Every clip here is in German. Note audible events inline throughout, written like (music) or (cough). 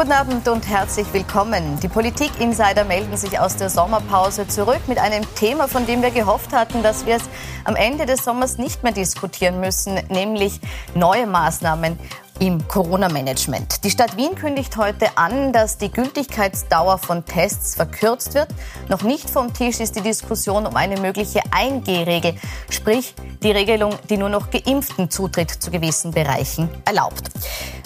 Guten Abend und herzlich willkommen. Die Politik-Insider melden sich aus der Sommerpause zurück mit einem Thema, von dem wir gehofft hatten, dass wir es am Ende des Sommers nicht mehr diskutieren müssen, nämlich neue Maßnahmen im Corona-Management. Die Stadt Wien kündigt heute an, dass die Gültigkeitsdauer von Tests verkürzt wird. Noch nicht vom Tisch ist die Diskussion um eine mögliche 1G-Regel, sprich die Regelung, die nur noch Geimpften Zutritt zu gewissen Bereichen erlaubt.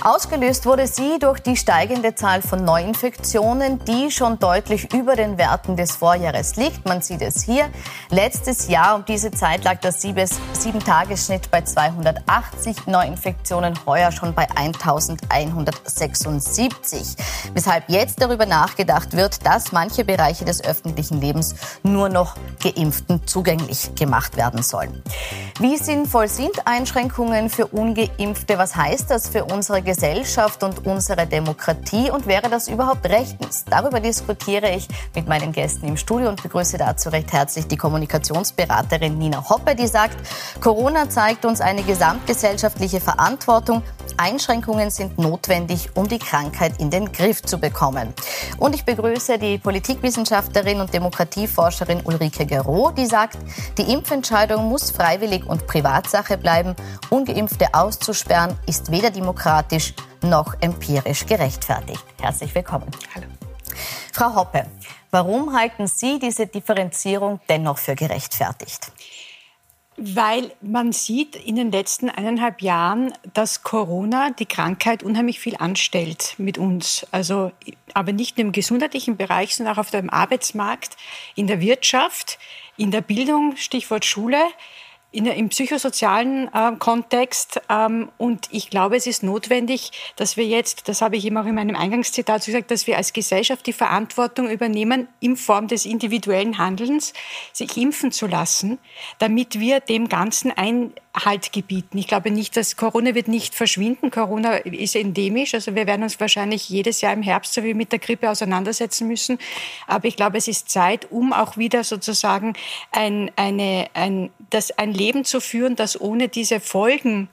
Ausgelöst wurde sie durch die steigende Zahl von Neuinfektionen, die schon deutlich über den Werten des Vorjahres liegt. Man sieht es hier. Letztes Jahr um diese Zeit lag das Sieben-Tagesschnitt bei 280 Neuinfektionen, heuer schon bei 1176. Weshalb jetzt darüber nachgedacht wird, dass manche Bereiche des öffentlichen Lebens nur noch Geimpften zugänglich gemacht werden sollen. Wie sinnvoll sind Einschränkungen für Ungeimpfte? Was heißt das für unsere Gesellschaft und unsere Demokratie? Und wäre das überhaupt rechtens? Darüber diskutiere ich mit meinen Gästen im Studio und begrüße dazu recht herzlich die Kommunikationsberaterin Nina Hoppe, die sagt, Corona zeigt uns eine gesamtgesellschaftliche Verantwortung. Einschränkungen sind notwendig, um die Krankheit in den Griff zu bekommen. Und ich begrüße die Politikwissenschaftlerin und Demokratieforscherin Ulrike Gero, die sagt, die Impfentscheidung muss freiwillig und Privatsache bleiben. Ungeimpfte auszusperren ist weder demokratisch noch empirisch gerechtfertigt. Herzlich willkommen. Hallo. Frau Hoppe, warum halten Sie diese Differenzierung dennoch für gerechtfertigt? Weil man sieht in den letzten eineinhalb Jahren, dass Corona, die Krankheit, unheimlich viel anstellt mit uns. Also, aber nicht nur im gesundheitlichen Bereich, sondern auch auf dem Arbeitsmarkt, in der Wirtschaft, in der Bildung, Stichwort Schule in, im psychosozialen äh, Kontext. Ähm, und ich glaube, es ist notwendig, dass wir jetzt, das habe ich eben auch in meinem Eingangszitat gesagt, dass wir als Gesellschaft die Verantwortung übernehmen, in Form des individuellen Handelns, sich impfen zu lassen, damit wir dem Ganzen ein, Halt gebieten. Ich glaube nicht, dass Corona wird nicht verschwinden. Corona ist endemisch. Also wir werden uns wahrscheinlich jedes Jahr im Herbst so wie mit der Grippe auseinandersetzen müssen. Aber ich glaube, es ist Zeit, um auch wieder sozusagen ein, eine, ein, das, ein Leben zu führen, das ohne diese Folgen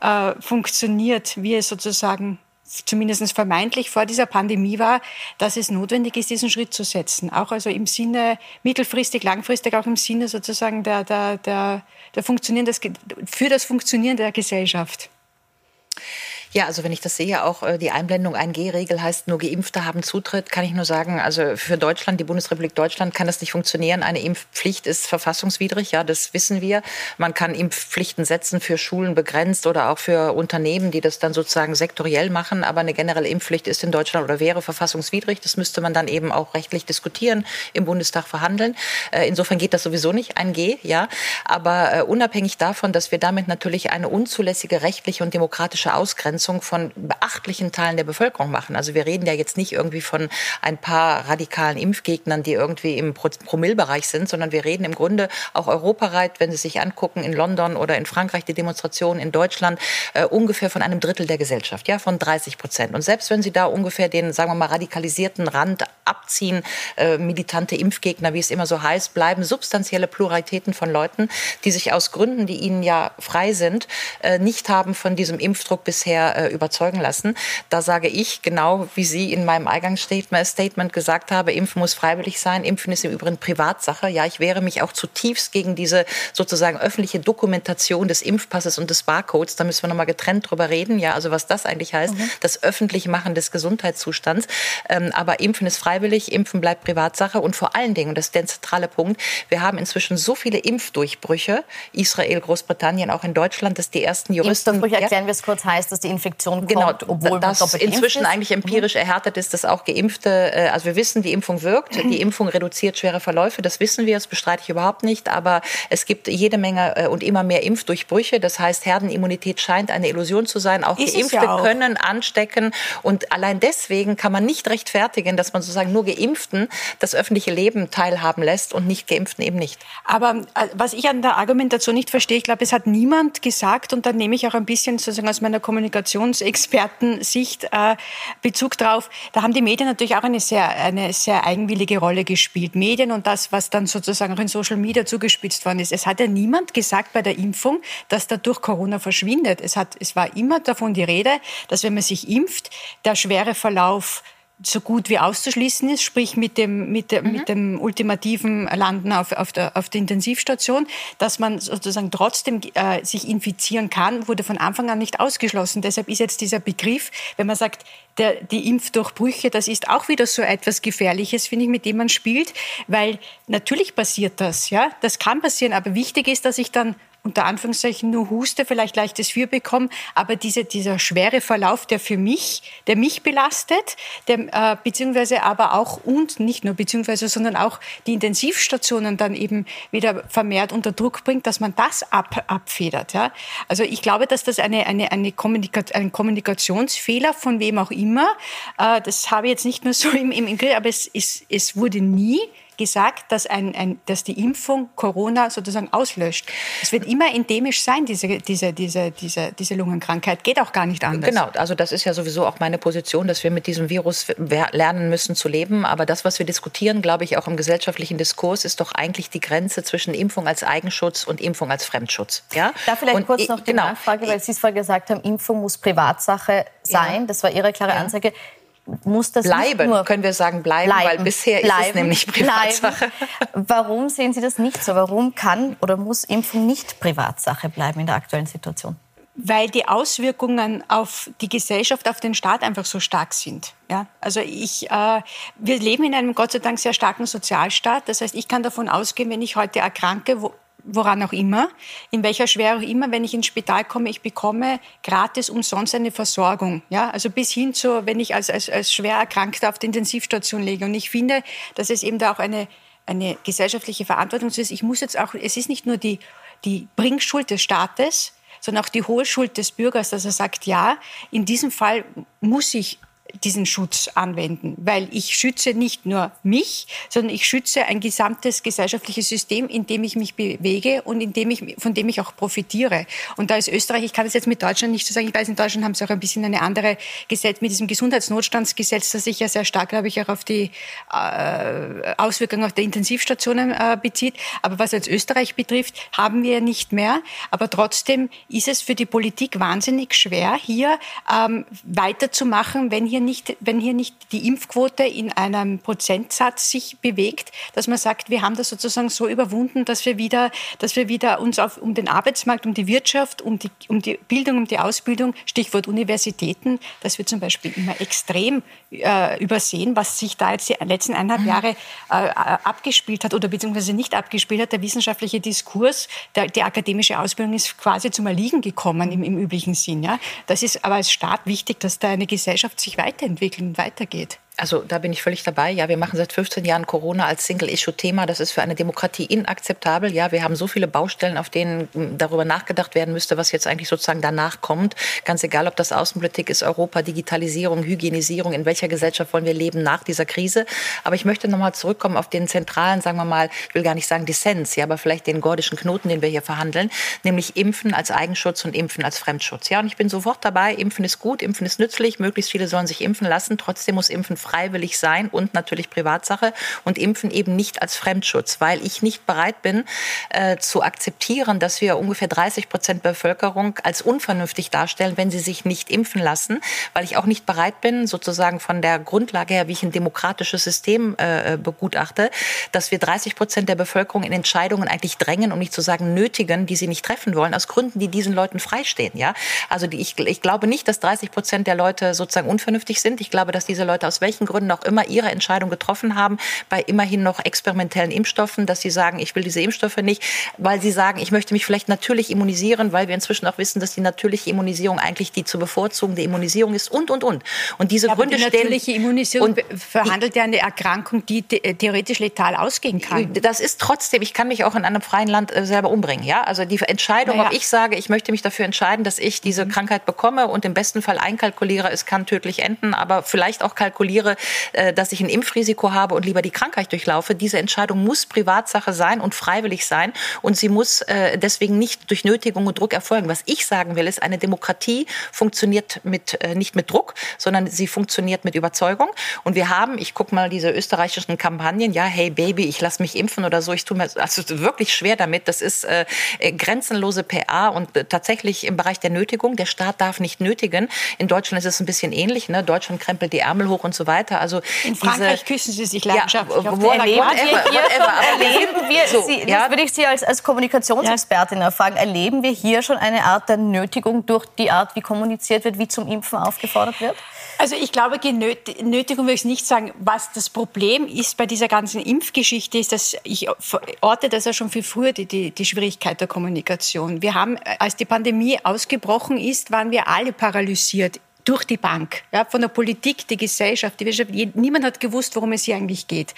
äh, funktioniert, wie es sozusagen zumindest vermeintlich vor dieser Pandemie war, dass es notwendig ist, diesen Schritt zu setzen. Auch also im Sinne, mittelfristig, langfristig, auch im Sinne sozusagen der, der, der, der Funktionieren des, für das Funktionieren der Gesellschaft. Ja, also wenn ich das sehe, auch äh, die Einblendung 1G-Regel heißt, nur Geimpfte haben Zutritt, kann ich nur sagen, also für Deutschland, die Bundesrepublik Deutschland kann das nicht funktionieren. Eine Impfpflicht ist verfassungswidrig, ja, das wissen wir. Man kann Impfpflichten setzen für Schulen begrenzt oder auch für Unternehmen, die das dann sozusagen sektoriell machen. Aber eine generelle Impfpflicht ist in Deutschland oder wäre verfassungswidrig. Das müsste man dann eben auch rechtlich diskutieren, im Bundestag verhandeln. Äh, insofern geht das sowieso nicht, 1G, ja. Aber äh, unabhängig davon, dass wir damit natürlich eine unzulässige rechtliche und demokratische Ausgrenzung Ausgrenzung von beachtlichen Teilen der Bevölkerung machen. Also wir reden ja jetzt nicht irgendwie von ein paar radikalen Impfgegnern, die irgendwie im Promillbereich sind, sondern wir reden im Grunde auch europaweit, wenn Sie sich angucken, in London oder in Frankreich die Demonstrationen, in Deutschland, äh, ungefähr von einem Drittel der Gesellschaft, ja, von 30 Prozent. Und selbst wenn Sie da ungefähr den, sagen wir mal, radikalisierten Rand abziehen, äh, militante Impfgegner, wie es immer so heißt, bleiben substanzielle Pluralitäten von Leuten, die sich aus Gründen, die ihnen ja frei sind, äh, nicht haben von diesem Impfdruck bisher äh, überzeugen lassen. Da sage ich, genau wie Sie in meinem Eingangsstatement gesagt haben, Impfen muss freiwillig sein. Impfen ist im Übrigen Privatsache. Ja, ich wehre mich auch zutiefst gegen diese sozusagen öffentliche Dokumentation des Impfpasses und des Barcodes. Da müssen wir nochmal getrennt drüber reden. Ja, also was das eigentlich heißt, mhm. das öffentliche Machen des Gesundheitszustands. Ähm, aber Impfen ist freiwillig, Impfen bleibt Privatsache und vor allen Dingen, und das ist der zentrale Punkt, wir haben inzwischen so viele Impfdurchbrüche, Israel, Großbritannien, auch in Deutschland, dass die ersten Juristen... Impfdurchbrüche, erklären wir es kurz, heißt, dass die Infektion genau, kommt, obwohl das man inzwischen ist. eigentlich empirisch mhm. erhärtet ist, dass auch Geimpfte, äh, also wir wissen, die Impfung wirkt, die (clears throat) Impfung reduziert schwere Verläufe, das wissen wir, das bestreite ich überhaupt nicht, aber es gibt jede Menge äh, und immer mehr Impfdurchbrüche, das heißt, Herdenimmunität scheint eine Illusion zu sein, auch ist Geimpfte ja auch. können anstecken und allein deswegen kann man nicht rechtfertigen, dass man sozusagen nur Geimpften das öffentliche Leben teilhaben lässt und nicht Geimpften eben nicht. Aber äh, was ich an der Argumentation nicht verstehe, ich glaube, es hat niemand gesagt und da nehme ich auch ein bisschen sozusagen aus meiner Kommunikation Kommunikationsexperten-Sicht äh, Bezug drauf. Da haben die Medien natürlich auch eine sehr, eine sehr eigenwillige Rolle gespielt. Medien und das, was dann sozusagen auch in Social Media zugespitzt worden ist. Es hat ja niemand gesagt bei der Impfung, dass dadurch Corona verschwindet. Es, hat, es war immer davon die Rede, dass wenn man sich impft, der schwere Verlauf so gut wie auszuschließen ist, sprich mit dem, mit, der, mhm. mit dem ultimativen Landen auf, auf, der, auf der Intensivstation, dass man sozusagen trotzdem äh, sich infizieren kann, wurde von Anfang an nicht ausgeschlossen. Deshalb ist jetzt dieser Begriff, wenn man sagt, der, die Impfdurchbrüche, das ist auch wieder so etwas Gefährliches, finde ich, mit dem man spielt, weil natürlich passiert das, ja, das kann passieren, aber wichtig ist, dass ich dann unter Anführungszeichen nur Huste, vielleicht leichtes Fieber bekommen, aber diese, dieser schwere Verlauf, der für mich, der mich belastet, der, äh, beziehungsweise aber auch und nicht nur beziehungsweise, sondern auch die Intensivstationen dann eben wieder vermehrt unter Druck bringt, dass man das ab, abfedert. Ja? Also ich glaube, dass das eine, eine, eine Kommunika ein Kommunikationsfehler von wem auch immer, äh, das habe ich jetzt nicht nur so im, im, im Griff, aber es, es, es wurde nie gesagt, dass, ein, ein, dass die Impfung Corona sozusagen auslöscht. Es wird immer endemisch sein, diese, diese, diese, diese, diese Lungenkrankheit. Geht auch gar nicht anders. Genau, also das ist ja sowieso auch meine Position, dass wir mit diesem Virus lernen müssen zu leben. Aber das, was wir diskutieren, glaube ich, auch im gesellschaftlichen Diskurs, ist doch eigentlich die Grenze zwischen Impfung als Eigenschutz und Impfung als Fremdschutz. Ja? Da vielleicht und kurz noch die genau. Nachfrage, weil Sie es vorher gesagt haben, Impfung muss Privatsache sein. Ja. Das war Ihre klare Ansage muss das bleiben, nur können wir sagen bleiben, bleiben weil bisher bleiben, ist es nämlich Privatsache. Bleiben. Warum sehen Sie das nicht so? Warum kann oder muss Impfung nicht Privatsache bleiben in der aktuellen Situation? Weil die Auswirkungen auf die Gesellschaft, auf den Staat einfach so stark sind. Ja, also ich, äh, wir leben in einem Gott sei Dank sehr starken Sozialstaat. Das heißt, ich kann davon ausgehen, wenn ich heute erkranke, wo, woran auch immer, in welcher Schwere auch immer, wenn ich ins Spital komme, ich bekomme gratis umsonst eine Versorgung. Ja, also bis hin zu, wenn ich als, als, als schwer Erkrankter auf der Intensivstation lege. Und ich finde, dass es eben da auch eine, eine gesellschaftliche Verantwortung ist. Ich muss jetzt auch, es ist nicht nur die, die Bringschuld des Staates, sondern auch die Hohlschuld des Bürgers, dass er sagt, ja, in diesem Fall muss ich diesen Schutz anwenden, weil ich schütze nicht nur mich, sondern ich schütze ein gesamtes gesellschaftliches System, in dem ich mich bewege und in dem ich, von dem ich auch profitiere. Und da ist Österreich, ich kann das jetzt mit Deutschland nicht so sagen, ich weiß, in Deutschland haben sie auch ein bisschen eine andere Gesetz mit diesem Gesundheitsnotstandsgesetz, das sich ja sehr stark, glaube ich, auch auf die äh, Auswirkungen auf der Intensivstationen äh, bezieht. Aber was jetzt Österreich betrifft, haben wir nicht mehr. Aber trotzdem ist es für die Politik wahnsinnig schwer, hier ähm, weiterzumachen, wenn hier nicht, wenn hier nicht die Impfquote in einem Prozentsatz sich bewegt, dass man sagt, wir haben das sozusagen so überwunden, dass wir wieder, dass wir wieder uns auf, um den Arbeitsmarkt, um die Wirtschaft, um die, um die Bildung, um die Ausbildung, Stichwort Universitäten, dass wir zum Beispiel immer extrem äh, übersehen, was sich da jetzt die letzten eineinhalb mhm. Jahre äh, abgespielt hat oder beziehungsweise nicht abgespielt hat. Der wissenschaftliche Diskurs, der, die akademische Ausbildung ist quasi zum Erliegen gekommen im, im üblichen Sinn. Ja? Das ist aber als Staat wichtig, dass da eine Gesellschaft sich weiterentwickelt und weitergeht. Also da bin ich völlig dabei. Ja, wir machen seit 15 Jahren Corona als Single-Issue-Thema. Das ist für eine Demokratie inakzeptabel. Ja, wir haben so viele Baustellen, auf denen darüber nachgedacht werden müsste, was jetzt eigentlich sozusagen danach kommt. Ganz egal, ob das Außenpolitik ist, Europa, Digitalisierung, Hygienisierung. In welcher Gesellschaft wollen wir leben nach dieser Krise? Aber ich möchte nochmal zurückkommen auf den zentralen, sagen wir mal, ich will gar nicht sagen Dissens, ja, aber vielleicht den gordischen Knoten, den wir hier verhandeln, nämlich Impfen als Eigenschutz und Impfen als Fremdschutz. Ja, und ich bin sofort dabei. Impfen ist gut, Impfen ist nützlich. Möglichst viele sollen sich impfen lassen. Trotzdem muss Impfen freiwillig sein und natürlich Privatsache und Impfen eben nicht als Fremdschutz, weil ich nicht bereit bin äh, zu akzeptieren, dass wir ungefähr 30 Prozent Bevölkerung als unvernünftig darstellen, wenn sie sich nicht impfen lassen, weil ich auch nicht bereit bin, sozusagen von der Grundlage her, wie ich ein demokratisches System äh, begutachte, dass wir 30 Prozent der Bevölkerung in Entscheidungen eigentlich drängen, um nicht zu sagen nötigen, die sie nicht treffen wollen, aus Gründen, die diesen Leuten freistehen. Ja? Also die, ich, ich glaube nicht, dass 30 Prozent der Leute sozusagen unvernünftig sind. Ich glaube, dass diese Leute aus welchen Gründen auch immer ihre Entscheidung getroffen haben, bei immerhin noch experimentellen Impfstoffen, dass sie sagen, ich will diese Impfstoffe nicht, weil sie sagen, ich möchte mich vielleicht natürlich immunisieren, weil wir inzwischen auch wissen, dass die natürliche Immunisierung eigentlich die zu bevorzugende Immunisierung ist und, und, und. Und diese ja, Gründe die natürliche Immunisierung verhandelt ja eine Erkrankung, die theoretisch letal ausgehen kann. Das ist trotzdem, ich kann mich auch in einem freien Land äh, selber umbringen. Ja? Also die Entscheidung, naja. ob ich sage, ich möchte mich dafür entscheiden, dass ich diese mhm. Krankheit bekomme und im besten Fall einkalkuliere, es kann tödlich enden, aber vielleicht auch kalkuliere, akzeptiere, äh, dass ich ein Impfrisiko habe und lieber die Krankheit durchlaufe. Diese Entscheidung muss Privatsache sein und freiwillig sein und sie muss äh, deswegen nicht durch Nötigung und Druck erfolgen. Was ich sagen will, ist, eine Demokratie funktioniert mit, äh, nicht mit Druck, sondern sie funktioniert mit Überzeugung. Und wir haben, ich gucke mal diese österreichischen Kampagnen, ja, hey Baby, ich lasse mich impfen oder so. Ich tue mir also wirklich schwer damit. Das ist äh, grenzenlose PA und tatsächlich im Bereich der Nötigung. Der Staat darf nicht nötigen. In Deutschland ist es ein bisschen ähnlich. Ne? Deutschland krempelt die Ärmel hoch und so weiter. Also in Frankreich küssen sie sich leidenschaftlich. Ja, wo, erleben whatever, wir, whatever, erleben wir so, Sie, ja? das würde ich Sie als, als Kommunikationsexpertin ja. fragen. Erleben wir hier schon eine Art der Nötigung durch die Art, wie kommuniziert wird, wie zum Impfen aufgefordert wird? Also ich glaube, Genötigung würde ich nicht sagen. Was das Problem ist bei dieser ganzen Impfgeschichte, ist, dass ich orte das ja schon viel früher, die, die, die Schwierigkeit der Kommunikation. Wir haben, als die Pandemie ausgebrochen ist, waren wir alle paralysiert durch die Bank, ja, von der Politik, die Gesellschaft, die Wirtschaft. Niemand hat gewusst, worum es hier eigentlich geht.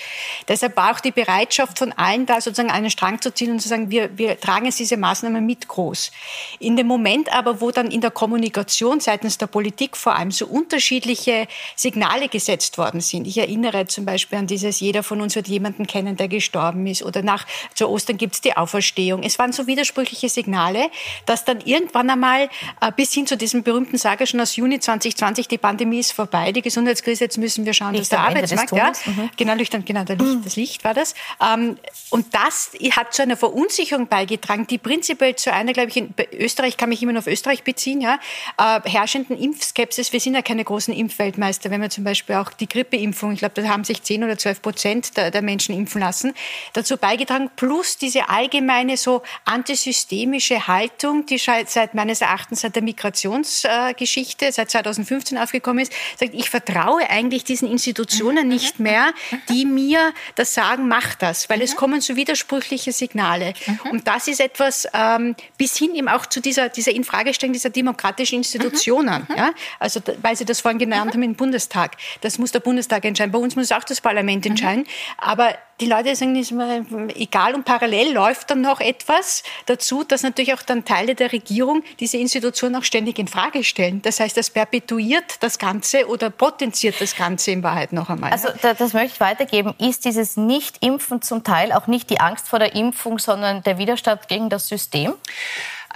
Deshalb war auch die Bereitschaft von allen da, sozusagen einen Strang zu ziehen und zu sagen, wir, wir tragen jetzt diese Maßnahmen mit groß. In dem Moment aber, wo dann in der Kommunikation seitens der Politik vor allem so unterschiedliche Signale gesetzt worden sind. Ich erinnere zum Beispiel an dieses, jeder von uns wird jemanden kennen, der gestorben ist. Oder nach, zu Ostern gibt es die Auferstehung. Es waren so widersprüchliche Signale, dass dann irgendwann einmal äh, bis hin zu diesem berühmten Sage schon aus Juni 20 2020, die Pandemie ist vorbei, die Gesundheitskrise, jetzt müssen wir schauen, Licht dass der Arbeitsmarkt, ja, mhm. genau, Licht, genau der Licht, mhm. das Licht war das. Ähm, und das hat zu einer Verunsicherung beigetragen, die prinzipiell zu einer, glaube ich, in Österreich kann mich immer nur auf Österreich beziehen, ja, äh, herrschenden Impfskepsis. Wir sind ja keine großen Impfweltmeister, wenn wir zum Beispiel auch die Grippeimpfung, ich glaube, da haben sich 10 oder 12 Prozent der, der Menschen impfen lassen, dazu beigetragen, plus diese allgemeine so antisystemische Haltung, die seit meines Erachtens seit der Migrationsgeschichte, seit 2000 2015 aufgekommen ist, sagt, ich vertraue eigentlich diesen Institutionen mhm. nicht mehr, die mir das sagen, mach das, weil es mhm. kommen so widersprüchliche Signale. Mhm. Und das ist etwas ähm, bis hin eben auch zu dieser, dieser Infragestellung dieser demokratischen Institutionen. Ja? Also, weil Sie das vorhin genannt haben im Bundestag. Das muss der Bundestag entscheiden. Bei uns muss auch das Parlament entscheiden. Aber die Leute sagen, ist mir egal und parallel läuft dann noch etwas dazu, dass natürlich auch dann Teile der Regierung diese Institution auch ständig in Frage stellen. Das heißt, das perpetuiert das Ganze oder potenziert das Ganze in Wahrheit noch einmal. Also das möchte ich weitergeben. Ist dieses Nicht-Impfen zum Teil auch nicht die Angst vor der Impfung, sondern der Widerstand gegen das System?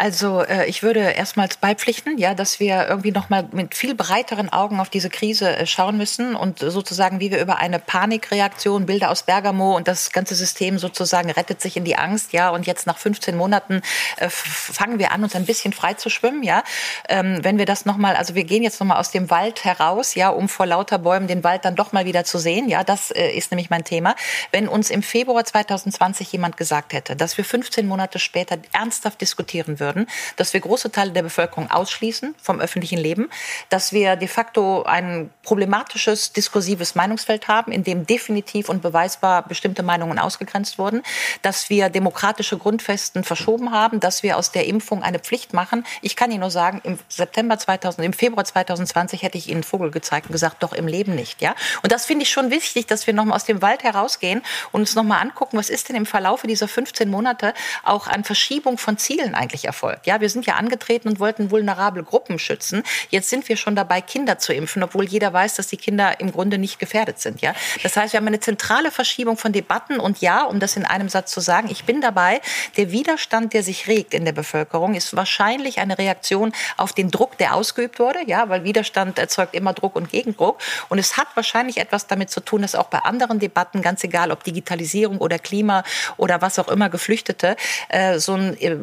Also äh, ich würde erstmals beipflichten, ja, dass wir irgendwie noch mal mit viel breiteren Augen auf diese Krise äh, schauen müssen und sozusagen, wie wir über eine Panikreaktion, Bilder aus Bergamo und das ganze System sozusagen rettet sich in die Angst, ja, und jetzt nach 15 Monaten äh, fangen wir an, uns ein bisschen frei zu schwimmen, ja. Ähm, wenn wir das noch mal, also wir gehen jetzt noch mal aus dem Wald heraus, ja, um vor lauter Bäumen den Wald dann doch mal wieder zu sehen, ja, das äh, ist nämlich mein Thema. Wenn uns im Februar 2020 jemand gesagt hätte, dass wir 15 Monate später ernsthaft diskutieren würden, würden, dass wir große Teile der Bevölkerung ausschließen vom öffentlichen Leben, dass wir de facto ein problematisches diskursives Meinungsfeld haben, in dem definitiv und beweisbar bestimmte Meinungen ausgegrenzt wurden, dass wir demokratische Grundfesten verschoben haben, dass wir aus der Impfung eine Pflicht machen. Ich kann Ihnen nur sagen, im September 2000, im Februar 2020 hätte ich Ihnen einen Vogel gezeigt und gesagt, doch im Leben nicht, ja. Und das finde ich schon wichtig, dass wir nochmal aus dem Wald herausgehen und uns nochmal angucken, was ist denn im Verlaufe dieser 15 Monate auch an Verschiebung von Zielen eigentlich erfolgt erfolgt. Ja, wir sind ja angetreten und wollten vulnerable Gruppen schützen. Jetzt sind wir schon dabei, Kinder zu impfen, obwohl jeder weiß, dass die Kinder im Grunde nicht gefährdet sind. Ja, das heißt, wir haben eine zentrale Verschiebung von Debatten und ja, um das in einem Satz zu sagen, ich bin dabei. Der Widerstand, der sich regt in der Bevölkerung, ist wahrscheinlich eine Reaktion auf den Druck, der ausgeübt wurde. Ja, weil Widerstand erzeugt immer Druck und Gegendruck. Und es hat wahrscheinlich etwas damit zu tun, dass auch bei anderen Debatten, ganz egal ob Digitalisierung oder Klima oder was auch immer, Geflüchtete, äh, so ein äh,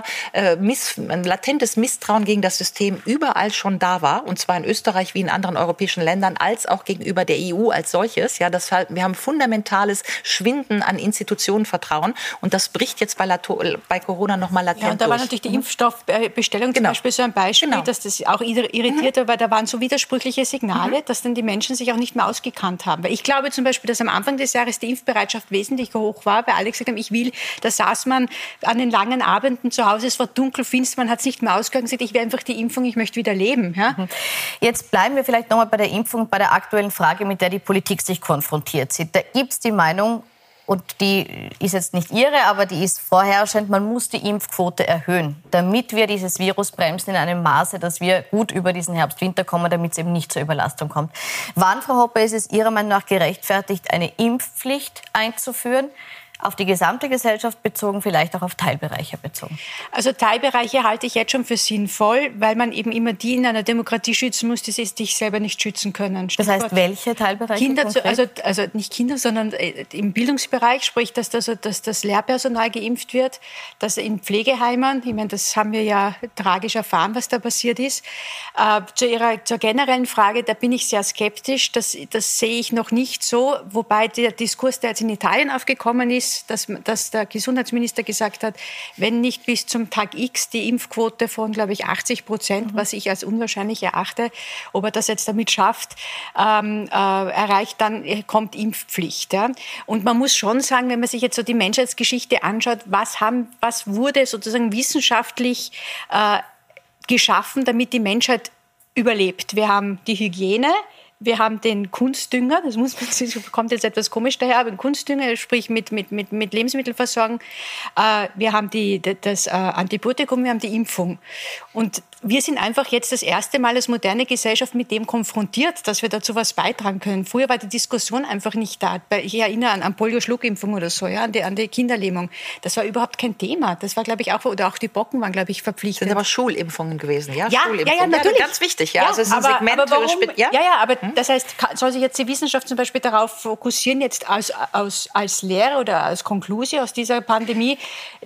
latenter äh, Miss, ein latentes Misstrauen gegen das System überall schon da war, und zwar in Österreich wie in anderen europäischen Ländern, als auch gegenüber der EU als solches. Ja, das wir haben fundamentales Schwinden an Institutionenvertrauen und das bricht jetzt bei, Lato, bei Corona nochmal latent ja, und da war natürlich die mhm. Impfstoffbestellung genau. zum Beispiel so ein Beispiel, genau. dass das auch irritiert mhm. weil da waren so widersprüchliche Signale, mhm. dass dann die Menschen sich auch nicht mehr ausgekannt haben. Weil ich glaube zum Beispiel, dass am Anfang des Jahres die Impfbereitschaft wesentlich hoch war, weil alle gesagt haben, ich will, da saß man an den langen Abenden zu Hause es war dunkel, finster, man hat es nicht mehr ausgegangen, gesagt, ich will einfach die Impfung, ich möchte wieder leben. Ja? Mhm. Jetzt bleiben wir vielleicht nochmal bei der Impfung, bei der aktuellen Frage, mit der die Politik sich konfrontiert sieht. Da gibt es die Meinung, und die ist jetzt nicht ihre, aber die ist vorherrschend, man muss die Impfquote erhöhen, damit wir dieses Virus bremsen in einem Maße, dass wir gut über diesen Herbst-Winter kommen, damit es eben nicht zur Überlastung kommt. Wann, Frau Hoppe, ist es Ihrer Meinung nach gerechtfertigt, eine Impfpflicht einzuführen? Auf die gesamte Gesellschaft bezogen, vielleicht auch auf Teilbereiche bezogen? Also Teilbereiche halte ich jetzt schon für sinnvoll, weil man eben immer die in einer Demokratie schützen muss, die sich selber nicht schützen können. Stichwort das heißt, welche Teilbereiche? Kinder, zu, also, also nicht Kinder, sondern äh, im Bildungsbereich, sprich, dass das, dass das Lehrpersonal geimpft wird, dass in Pflegeheimen, ich meine, das haben wir ja tragisch erfahren, was da passiert ist. Äh, zu Ihrer zur generellen Frage, da bin ich sehr skeptisch. Das, das sehe ich noch nicht so, wobei der Diskurs, der jetzt in Italien aufgekommen ist, ist, dass, dass der Gesundheitsminister gesagt hat, wenn nicht bis zum Tag X die Impfquote von, glaube ich, 80 Prozent, mhm. was ich als unwahrscheinlich erachte, ob er das jetzt damit schafft, ähm, äh, erreicht, dann kommt Impfpflicht. Ja? Und man muss schon sagen, wenn man sich jetzt so die Menschheitsgeschichte anschaut, was, haben, was wurde sozusagen wissenschaftlich äh, geschaffen, damit die Menschheit überlebt. Wir haben die Hygiene, wir haben den Kunstdünger, das muss man, das kommt jetzt etwas komisch daher, aber den Kunstdünger, sprich mit, mit, mit, mit Lebensmittelversorgung. Äh, wir haben die, das äh, Antibiotikum, wir haben die Impfung. Und wir sind einfach jetzt das erste Mal als moderne Gesellschaft mit dem konfrontiert, dass wir dazu was beitragen können. Früher war die Diskussion einfach nicht da. Ich erinnere an, an Polio-Schluckimpfung oder so, ja, an die, an die Kinderlähmung. Das war überhaupt kein Thema. Das war, glaube ich, auch, oder auch die Bocken waren, glaube ich, verpflichtet. Das sind aber Schulimpfungen gewesen, ja? Ja, ja, ja, natürlich. Ja, ganz wichtig, ja. ja also es ist ein aber, Segment aber warum, ja? ja, ja, aber hm? das heißt, soll sich jetzt die Wissenschaft zum Beispiel darauf fokussieren, jetzt als, als, als Lehre oder als Konklusion aus dieser Pandemie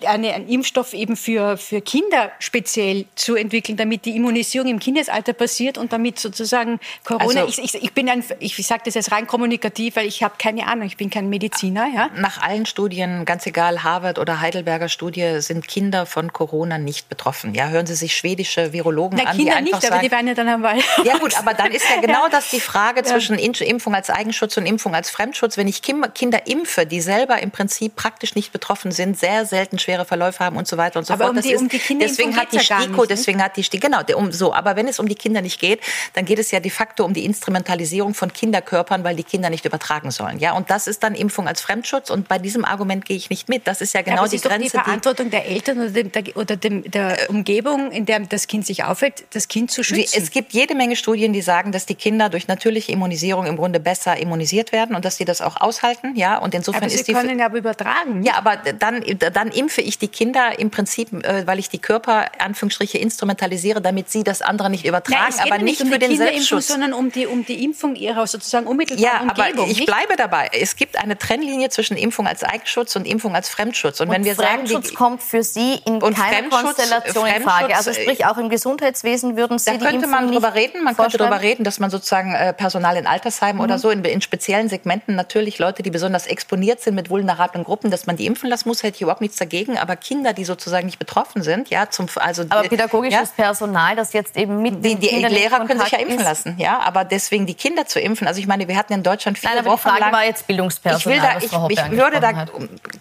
eine, einen Impfstoff eben für, für Kinder speziell zu entwickeln, damit die Immunisierung im Kindesalter passiert und damit sozusagen Corona. Also, ich, ich, ich, bin ein, ich sage das jetzt rein kommunikativ, weil ich habe keine Ahnung, ich bin kein Mediziner. Ja? Nach allen Studien, ganz egal Harvard oder Heidelberger Studie, sind Kinder von Corona nicht betroffen. Ja, hören Sie sich schwedische Virologen Na, an, Kinder die einfach nicht, sagen, aber die werden ja dann am Ja gut, aber dann ist ja genau ja. das die Frage zwischen Impfung als Eigenschutz und Impfung als Fremdschutz. Wenn ich Kinder impfe, die selber im Prinzip praktisch nicht betroffen sind, sehr selten schwere Verläufe haben und so weiter und so aber fort. Um die, um die Kinder deswegen hat die STIKO, deswegen hat die STIKO, genau, um so. Aber wenn es um die Kinder nicht geht, dann geht es ja de facto um die Instrumentalisierung von Kinderkörpern, weil die Kinder nicht übertragen sollen. Ja, und das ist dann Impfung als Fremdschutz. Und bei diesem Argument gehe ich nicht mit. Das ist ja genau ja, die Grenze. die Verantwortung der Eltern oder, dem, der, oder dem, der Umgebung, in der das Kind sich aufhält, das Kind zu schützen. Es gibt jede Menge Studien, die sagen, dass die Kinder durch natürliche Immunisierung im Grunde besser immunisiert werden und dass sie das auch aushalten. Ja, und insofern aber ist sie können ja aber übertragen. Ja, aber dann, dann impfe ich die Kinder im Prinzip, äh, weil ich die Körper Anführungsstriche instrumentalisiere, damit sie das andere nicht übertragen, Nein, aber nicht um für den Selbstschutz, sondern um die um die Impfung ihrer sozusagen unmittelbaren ja, Umgebung. aber ich nicht? bleibe dabei. Es gibt eine Trennlinie zwischen Impfung als Eigenschutz und Impfung als Fremdschutz. Und, und wenn wir Fremdschutz sagen, kommt für Sie in keiner Konstellation in Frage. Also sprich auch im Gesundheitswesen würden Sie da die könnte Impfung man drüber reden. Man könnte darüber reden, dass man sozusagen äh, Personal in Altersheimen mhm. oder so in, in speziellen Segmenten natürlich Leute, die besonders exponiert sind mit vulnerablen Gruppen, dass man die impfen lassen muss, hätte ich überhaupt nichts dagegen. Aber Kinder, die sozusagen nicht betroffen sind, ja, zum also aber pädagogisches ja, Personal, das jetzt eben mit die, die Lehrer können sich ja impfen lassen, ja, aber deswegen die Kinder zu impfen. Also ich meine, wir hatten in Deutschland viele Nein, aber Wochen die Frage lang, war jetzt Bildungspersonal. Ich will da, ich, ich würde da.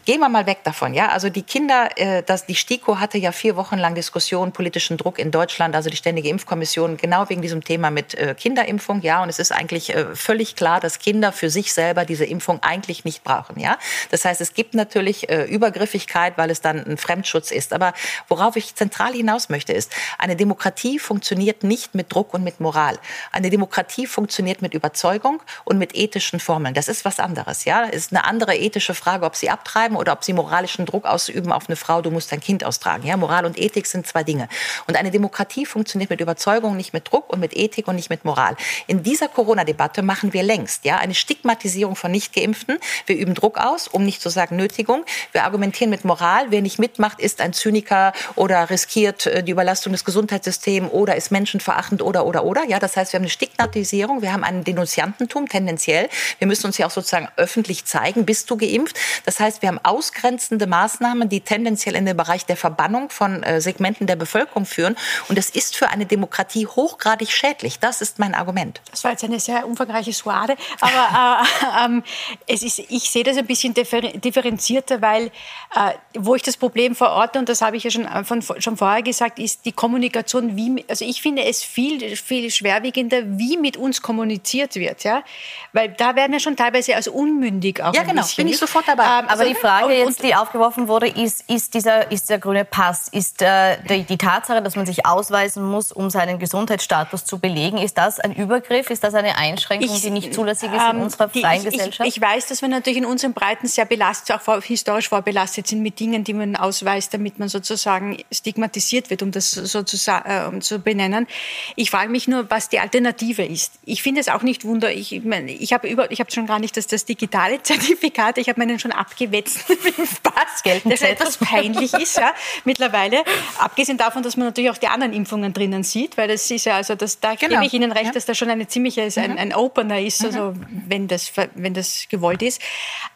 Gehen wir mal weg davon, ja. Also die Kinder, äh, das, die STIKO hatte ja vier Wochen lang Diskussion, politischen Druck in Deutschland, also die Ständige Impfkommission, genau wegen diesem Thema mit äh, Kinderimpfung, ja. Und es ist eigentlich äh, völlig klar, dass Kinder für sich selber diese Impfung eigentlich nicht brauchen, ja. Das heißt, es gibt natürlich äh, Übergriffigkeit, weil es dann ein Fremdschutz ist. Aber worauf ich zentral hinaus möchte, ist, eine Demokratie funktioniert nicht mit Druck und mit Moral. Eine Demokratie funktioniert mit Überzeugung und mit ethischen Formeln. Das ist was anderes, ja. Es ist eine andere ethische Frage, ob sie abtreiben oder ob sie moralischen Druck ausüben auf eine Frau, du musst dein Kind austragen. Ja, Moral und Ethik sind zwei Dinge. Und eine Demokratie funktioniert mit Überzeugung, nicht mit Druck und mit Ethik und nicht mit Moral. In dieser Corona-Debatte machen wir längst, ja, eine Stigmatisierung von Nichtgeimpften. Wir üben Druck aus, um nicht zu sagen Nötigung. Wir argumentieren mit Moral. Wer nicht mitmacht, ist ein Zyniker oder riskiert äh, die Überlastung des Gesundheitssystems oder ist menschenverachtend oder, oder, oder. Ja, das heißt, wir haben eine Stigmatisierung, wir haben ein Denunziantentum tendenziell. Wir müssen uns ja auch sozusagen öffentlich zeigen, bist du geimpft? Das heißt, wir haben ausgrenzende Maßnahmen, die tendenziell in den Bereich der Verbannung von äh, Segmenten der Bevölkerung führen. Und das ist für eine Demokratie hochgradig schädlich. Das ist mein Argument. Das war jetzt eine sehr umfangreiche Suade. Aber äh, (laughs) ähm, es ist, ich sehe das ein bisschen differenzierter, weil äh, wo ich das Problem verorte, und das habe ich ja schon, von, schon vorher gesagt, ist die Kommunikation, wie, also ich finde es viel, viel schwerwiegender, wie mit uns kommuniziert wird. Ja? Weil da werden wir schon teilweise als unmündig auch Ja, genau, bisschen. bin ich sofort dabei. Ähm, aber die Frage und, jetzt, die aufgeworfen wurde, ist, ist, dieser, ist der grüne Pass, ist äh, die, die Tatsache, dass man sich ausweisen muss, um seinen Gesundheitsstatus zu belegen, ist das ein Übergriff, ist das eine Einschränkung, ich, die nicht zulässig ist in ähm, unserer freien ich, Gesellschaft? Ich, ich, weiß, dass wir natürlich in unseren Breiten sehr belastet, auch vor, historisch vorbelastet sind mit Dingen, die man ausweist, damit man sozusagen stigmatisiert wird, um das sozusagen äh, um zu benennen. Ich frage mich nur, was die Alternative ist. Ich finde es auch nicht wunder. Ich, mein, ich habe über, ich habe schon gar nicht das, das digitale (laughs) Zertifikat. Ich habe meinen schon abgewetzt Pass, der schon etwas peinlich ist ja, mittlerweile. Abgesehen davon, dass man natürlich auch die anderen Impfungen drinnen sieht, weil das ist ja also, das, da genau. gebe ich Ihnen recht, ja. dass da schon eine ziemliche ein, mhm. ein Opener ist, mhm. also wenn das wenn das gewollt ist.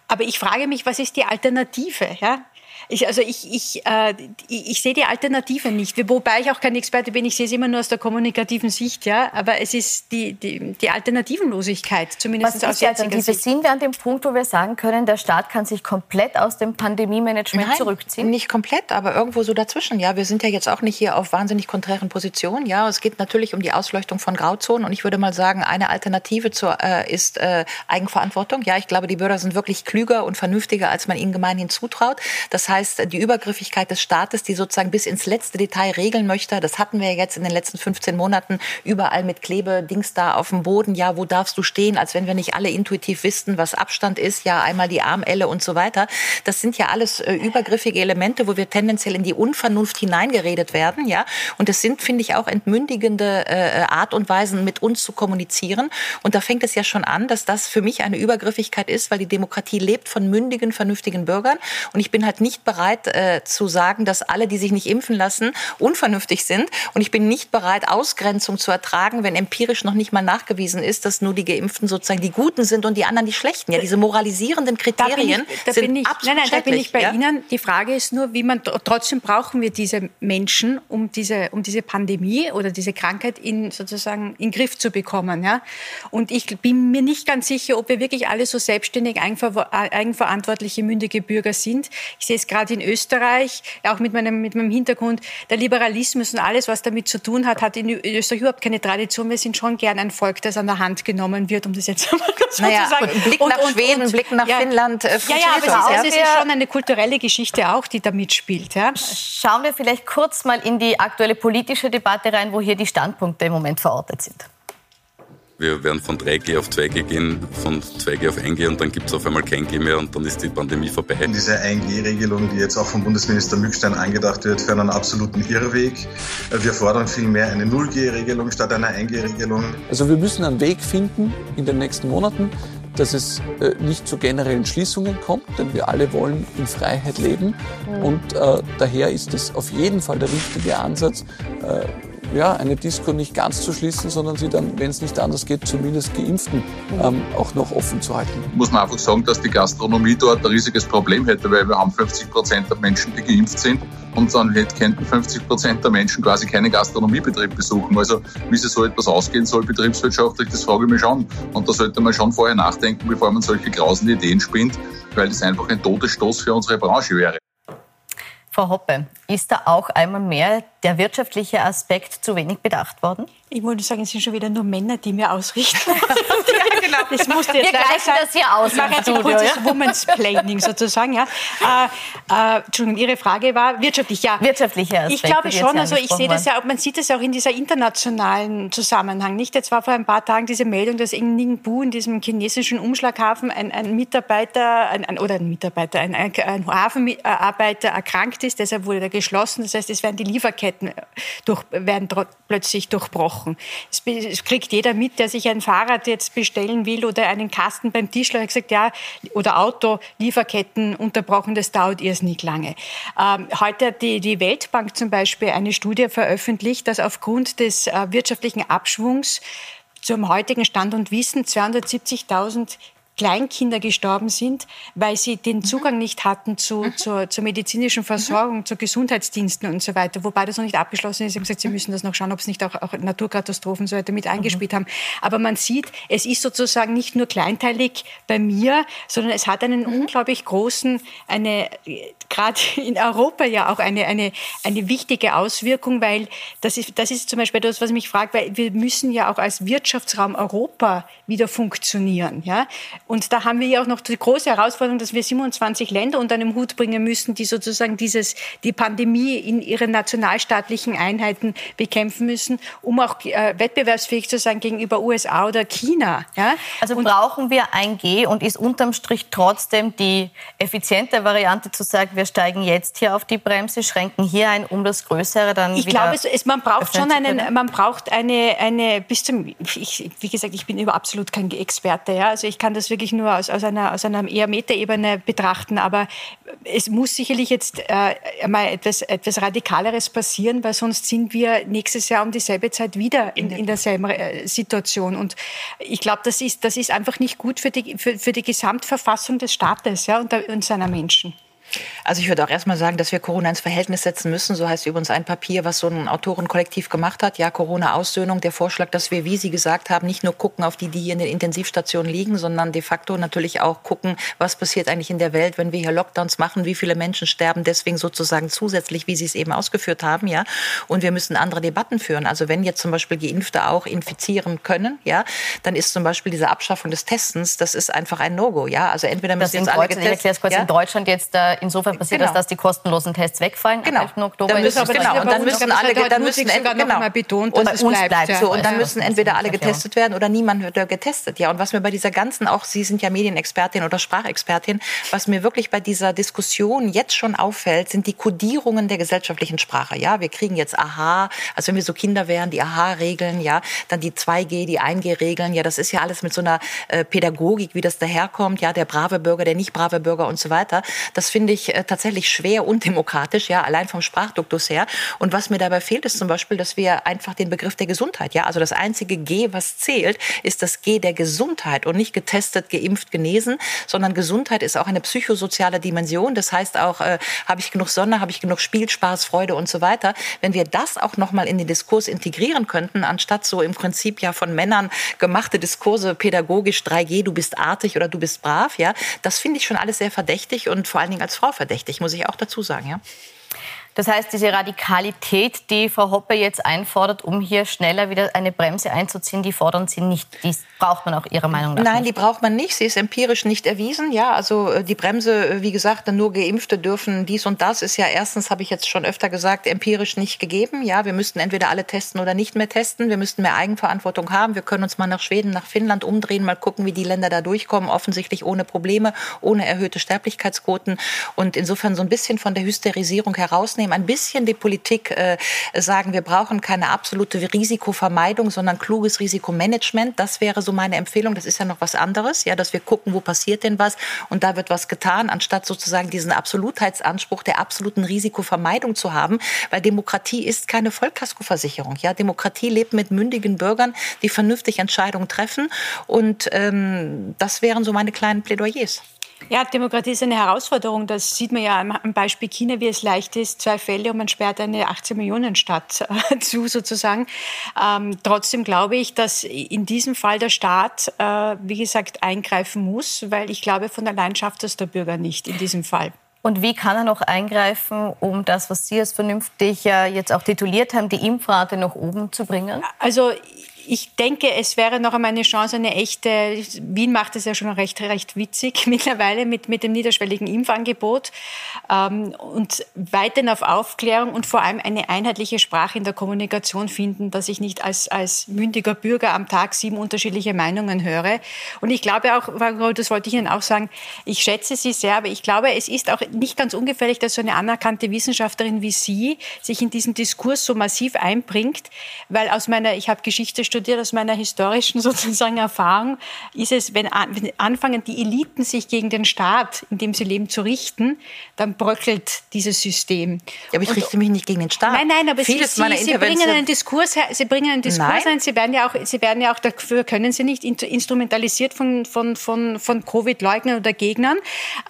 Aber ich frage mich, was ist die Alternative? Ja? Ich, also ich, ich, äh, ich, ich sehe die Alternative nicht, wobei ich auch kein Experte bin, ich sehe es immer nur aus der kommunikativen Sicht, ja, aber es ist die, die, die Alternativenlosigkeit, zumindest Was aus ist die Alternative? Sicht. Sind wir an dem Punkt, wo wir sagen können, der Staat kann sich komplett aus dem Pandemie-Management zurückziehen? nicht komplett, aber irgendwo so dazwischen, ja. Wir sind ja jetzt auch nicht hier auf wahnsinnig konträren Positionen, ja. Es geht natürlich um die Ausleuchtung von Grauzonen und ich würde mal sagen, eine Alternative zur, äh, ist äh, Eigenverantwortung. Ja, ich glaube, die Bürger sind wirklich klüger und vernünftiger, als man ihnen gemeinhin zutraut. Das heißt, heißt, die Übergriffigkeit des Staates, die sozusagen bis ins letzte Detail regeln möchte, das hatten wir jetzt in den letzten 15 Monaten überall mit Klebedings da auf dem Boden. Ja, wo darfst du stehen? Als wenn wir nicht alle intuitiv wüssten, was Abstand ist. Ja, einmal die Armelle und so weiter. Das sind ja alles äh, übergriffige Elemente, wo wir tendenziell in die Unvernunft hineingeredet werden. Ja, und das sind, finde ich, auch entmündigende äh, Art und Weisen, mit uns zu kommunizieren. Und da fängt es ja schon an, dass das für mich eine Übergriffigkeit ist, weil die Demokratie lebt von mündigen, vernünftigen Bürgern. Und ich bin halt nicht bereit äh, zu sagen, dass alle, die sich nicht impfen lassen, unvernünftig sind. Und ich bin nicht bereit, Ausgrenzung zu ertragen, wenn empirisch noch nicht mal nachgewiesen ist, dass nur die Geimpften sozusagen die Guten sind und die anderen die Schlechten. Ja, diese moralisierenden Kriterien da ich, da sind ich, absolut Nein, nein, da bin ich bei ja? Ihnen. Die Frage ist nur, wie man trotzdem brauchen wir diese Menschen, um diese, um diese Pandemie oder diese Krankheit in sozusagen in Griff zu bekommen. Ja? Und ich bin mir nicht ganz sicher, ob wir wirklich alle so selbstständig, eigenverantwortliche, mündige Bürger sind. Ich sehe es gerade gerade in Österreich, auch mit meinem, mit meinem Hintergrund, der Liberalismus und alles, was damit zu tun hat, hat in Österreich überhaupt keine Tradition. Wir sind schon gern ein Volk, das an der Hand genommen wird, um das jetzt (laughs) mal so naja, zu sagen. Blick nach und, Schweden, und, Blick nach ja, Finnland. Äh, ja, ja, aber es ist, es ist schon eine kulturelle Geschichte auch, die da mitspielt. Ja. Schauen wir vielleicht kurz mal in die aktuelle politische Debatte rein, wo hier die Standpunkte im Moment verortet sind. Wir werden von 3G auf 2G gehen, von 2G auf 1G und dann gibt es auf einmal kein G mehr und dann ist die Pandemie vorbei. Diese 1G-Regelung, die jetzt auch vom Bundesminister Mückstein angedacht wird, für einen absoluten Irrweg. Wir fordern vielmehr eine 0G-Regelung statt einer 1G-Regelung. Also wir müssen einen Weg finden in den nächsten Monaten, dass es äh, nicht zu generellen Schließungen kommt, denn wir alle wollen in Freiheit leben. Und äh, daher ist es auf jeden Fall der richtige Ansatz, äh, ja, eine Disco nicht ganz zu schließen, sondern sie dann, wenn es nicht anders geht, zumindest Geimpften ähm, auch noch offen zu halten. Muss man einfach sagen, dass die Gastronomie dort ein riesiges Problem hätte, weil wir haben 50 Prozent der Menschen, die geimpft sind und dann könnten 50 Prozent der Menschen quasi keinen Gastronomiebetrieb besuchen. Also wie sich so etwas ausgehen soll betriebswirtschaftlich, das frage ich mich schon. Und da sollte man schon vorher nachdenken, bevor man solche grausen Ideen spinnt, weil das einfach ein Todesstoß für unsere Branche wäre. Frau Hoppe, ist da auch einmal mehr der wirtschaftliche Aspekt zu wenig bedacht worden? Ich wollte sagen, es sind schon wieder nur Männer, die mir ausrichten. (laughs) ja, genau. Das musste jetzt Wir gleichen das hier aus. Ich mache jetzt ein kurzes ja? Women's Planning sozusagen. Ja. (laughs) Äh, äh, Entschuldigung, Ihre Frage war wirtschaftlich, ja. Wirtschaftlicher Aspekt. Ich glaube schon, also ich sehe das ja, man sieht das ja auch in dieser internationalen Zusammenhang. Nicht? Jetzt war vor ein paar Tagen diese Meldung, dass in Ningbu, in diesem chinesischen Umschlaghafen, ein, ein Mitarbeiter, ein, ein, oder ein Mitarbeiter, ein, ein Hafenarbeiter erkrankt ist, deshalb wurde er geschlossen. Das heißt, es werden die Lieferketten durch, werden plötzlich durchbrochen. Es, kriegt jeder mit, der sich ein Fahrrad jetzt bestellen will oder einen Kasten beim Tischler, hat gesagt, ja, oder Auto, Lieferketten unterbrochen, das dauert irrsinnig lange. Ähm, heute hat die, die Weltbank zum Beispiel eine Studie veröffentlicht, dass aufgrund des äh, wirtschaftlichen Abschwungs zum heutigen Stand und Wissen 270.000 Kleinkinder gestorben sind, weil sie den Zugang nicht hatten zu, mhm. zur, zur, medizinischen Versorgung, mhm. zu Gesundheitsdiensten und so weiter. Wobei das noch nicht abgeschlossen ist. Sie haben gesagt, Sie müssen das noch schauen, ob es nicht auch, auch Naturkatastrophen und so weiter mit eingespielt haben. Aber man sieht, es ist sozusagen nicht nur kleinteilig bei mir, sondern es hat einen unglaublich großen, eine gerade in Europa ja auch eine, eine, eine wichtige Auswirkung, weil das ist, das ist zum Beispiel das, was mich fragt, weil wir müssen ja auch als Wirtschaftsraum Europa wieder funktionieren. Ja? Und da haben wir ja auch noch die große Herausforderung, dass wir 27 Länder unter einem Hut bringen müssen, die sozusagen dieses, die Pandemie in ihren nationalstaatlichen Einheiten bekämpfen müssen, um auch äh, wettbewerbsfähig zu sein gegenüber USA oder China. Ja? Also und brauchen wir 1G und ist unterm Strich trotzdem die effiziente Variante zu sagen, wir steigen jetzt hier auf die Bremse, schränken hier ein, um das Größere dann ich wieder. Ich glaube, es, man braucht schon einen, man braucht eine, eine bis zum, ich, wie gesagt, ich bin über absolut kein Experte, ja, also ich kann das wirklich nur aus, aus einer, aus einer eher Metaebene betrachten, aber es muss sicherlich jetzt äh, mal etwas, etwas Radikaleres passieren, weil sonst sind wir nächstes Jahr um dieselbe Zeit wieder in, in derselben äh, Situation und ich glaube, das ist, das ist einfach nicht gut für die, für, für die Gesamtverfassung des Staates ja, und, der, und seiner Menschen. Also ich würde auch erstmal sagen, dass wir Corona ins Verhältnis setzen müssen. So heißt übrigens ein Papier, was so ein Autorenkollektiv gemacht hat. Ja, Corona-Aussöhnung. Der Vorschlag, dass wir, wie Sie gesagt haben, nicht nur gucken auf die, die hier in den Intensivstationen liegen, sondern de facto natürlich auch gucken, was passiert eigentlich in der Welt, wenn wir hier Lockdowns machen, wie viele Menschen sterben deswegen sozusagen zusätzlich, wie Sie es eben ausgeführt haben. Ja, und wir müssen andere Debatten führen. Also wenn jetzt zum Beispiel Geimpfte auch infizieren können, ja, dann ist zum Beispiel diese Abschaffung des Testens, das ist einfach ein No-Go. Ja, also entweder müssen jetzt alle getestet, ja? in Deutschland jetzt äh, insofern passiert genau. das, dass die kostenlosen Tests wegfallen. Genau. Ab 11. Oktober dann müssen, genau. Und dann müssen alle, dann müssen genau. betont, und es bleibt. bleibt so. Und dann müssen entweder alle getestet werden oder niemand wird getestet. Ja. Und was mir bei dieser ganzen, auch Sie sind ja Medienexpertin oder Sprachexpertin, was mir wirklich bei dieser Diskussion jetzt schon auffällt, sind die Kodierungen der gesellschaftlichen Sprache. Ja, wir kriegen jetzt Aha, also wenn wir so Kinder wären, die Aha-Regeln, ja, dann die 2G, die 1G-Regeln, ja, das ist ja alles mit so einer äh, Pädagogik, wie das daherkommt, ja, der brave Bürger, der nicht brave Bürger und so weiter. Das finde ich äh, tatsächlich schwer undemokratisch, ja, allein vom Sprachduktus her. Und was mir dabei fehlt, ist zum Beispiel, dass wir einfach den Begriff der Gesundheit, ja, also das einzige G, was zählt, ist das G der Gesundheit und nicht getestet, geimpft, genesen, sondern Gesundheit ist auch eine psychosoziale Dimension. Das heißt auch, äh, habe ich genug Sonne, habe ich genug Spiel, Spaß, Freude und so weiter. Wenn wir das auch noch mal in den Diskurs integrieren könnten, anstatt so im Prinzip ja von Männern gemachte Diskurse pädagogisch 3G, du bist artig oder du bist brav, ja, das finde ich schon alles sehr verdächtig und vor allen Dingen als Frau verdächtig muss ich auch dazu sagen. Ja? Das heißt, diese Radikalität, die Frau Hoppe jetzt einfordert, um hier schneller wieder eine Bremse einzuziehen, die fordern Sie nicht. Die braucht man auch Ihrer Meinung nach Nein, nicht. die braucht man nicht. Sie ist empirisch nicht erwiesen. Ja, also äh, die Bremse, äh, wie gesagt, nur Geimpfte dürfen dies und das ist ja erstens, habe ich jetzt schon öfter gesagt, empirisch nicht gegeben. Ja, wir müssten entweder alle testen oder nicht mehr testen. Wir müssten mehr Eigenverantwortung haben. Wir können uns mal nach Schweden, nach Finnland umdrehen, mal gucken, wie die Länder da durchkommen. Offensichtlich ohne Probleme, ohne erhöhte Sterblichkeitsquoten. Und insofern so ein bisschen von der Hysterisierung herausnehmen nehmen, ein bisschen die Politik äh, sagen, wir brauchen keine absolute Risikovermeidung, sondern kluges Risikomanagement. Das wäre so meine Empfehlung. Das ist ja noch was anderes, ja, dass wir gucken, wo passiert denn was und da wird was getan, anstatt sozusagen diesen Absolutheitsanspruch der absoluten Risikovermeidung zu haben, weil Demokratie ist keine Vollkaskoversicherung. Ja, Demokratie lebt mit mündigen Bürgern, die vernünftig Entscheidungen treffen und ähm, das wären so meine kleinen Plädoyers. Ja, Demokratie ist eine Herausforderung. Das sieht man ja am Beispiel China, wie es leicht ist, zwei Fälle und man sperrt eine 18 Millionen Stadt äh, zu sozusagen. Ähm, trotzdem glaube ich, dass in diesem Fall der Staat, äh, wie gesagt, eingreifen muss, weil ich glaube, von allein schafft das der Bürger nicht in diesem Fall. Und wie kann er noch eingreifen, um das, was Sie als vernünftig ja jetzt auch tituliert haben, die Impfrate nach oben zu bringen? Also ich denke, es wäre noch einmal eine Chance, eine echte, Wien macht es ja schon recht, recht witzig (laughs) mittlerweile mit, mit dem niederschwelligen Impfangebot ähm, und weiterhin auf Aufklärung und vor allem eine einheitliche Sprache in der Kommunikation finden, dass ich nicht als, als mündiger Bürger am Tag sieben unterschiedliche Meinungen höre. Und ich glaube auch, das wollte ich Ihnen auch sagen, ich schätze Sie sehr, aber ich glaube, es ist auch nicht ganz ungefährlich, dass so eine anerkannte Wissenschaftlerin wie Sie sich in diesen Diskurs so massiv einbringt, weil aus meiner, ich habe Geschichte studiert, studiert aus meiner historischen (laughs) sozusagen Erfahrung, ist es, wenn, wenn anfangen die Eliten sich gegen den Staat, in dem sie leben, zu richten, dann bröckelt dieses System. Ja, aber ich und, richte mich nicht gegen den Staat. Nein, nein, aber Vieles sie, sie, sie bringen einen Diskurs, sie bringen einen Diskurs ein. Sie werden ja auch, sie werden ja auch dafür können sie nicht instrumentalisiert von von von von Covid-Leugnern oder Gegnern.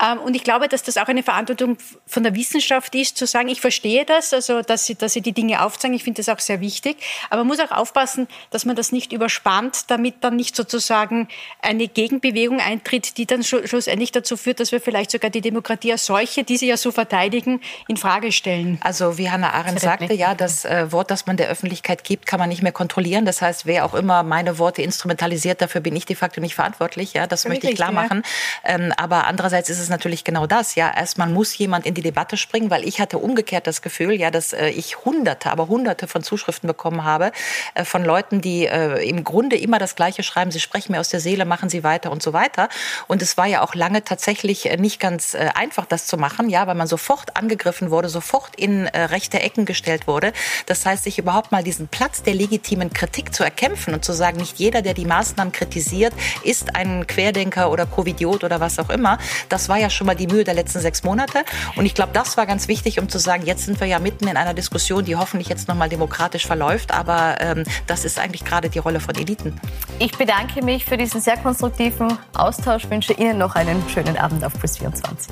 Ähm, und ich glaube, dass das auch eine Verantwortung von der Wissenschaft ist, zu sagen, ich verstehe das, also dass sie dass sie die Dinge aufzeigen. Ich finde das auch sehr wichtig. Aber man muss auch aufpassen, dass man das nicht überspannt, damit dann nicht sozusagen eine Gegenbewegung eintritt, die dann schlussendlich dazu führt, dass wir vielleicht sogar die Demokratie als solche, die sie ja so verteidigen, in Frage stellen. Also wie Hannah Arendt sagte, ja, das äh, Wort, das man der Öffentlichkeit gibt, kann man nicht mehr kontrollieren. Das heißt, wer auch immer meine Worte instrumentalisiert, dafür bin ich de facto nicht verantwortlich. Ja, das möchte ich klar machen. Ähm, aber andererseits ist es natürlich genau das. Ja, erstmal muss jemand in die Debatte springen, weil ich hatte umgekehrt das Gefühl, ja, dass äh, ich Hunderte, aber Hunderte von Zuschriften bekommen habe äh, von Leuten, die äh, im Grunde immer das Gleiche schreiben. Sie sprechen mir aus der Seele, machen Sie weiter und so weiter. Und es war ja auch lange tatsächlich äh, nicht ganz äh, einfach, das zu machen, ja, weil man sofort angegriffen wurde, sofort in äh, rechte Ecken gestellt wurde. Das heißt, sich überhaupt mal diesen Platz der legitimen Kritik zu erkämpfen und zu sagen, nicht jeder, der die Maßnahmen kritisiert, ist ein Querdenker oder Covidiot oder was auch immer. Das war ja schon mal die Mühe der letzten sechs Monate. Und ich glaube, das war ganz wichtig, um zu sagen, jetzt sind wir ja mitten in einer Diskussion, die hoffentlich jetzt nochmal demokratisch verläuft. Aber ähm, das ist eigentlich gerade die Rolle von Eliten. Ich bedanke mich für diesen sehr konstruktiven Austausch, wünsche Ihnen noch einen schönen Abend auf Plus 24.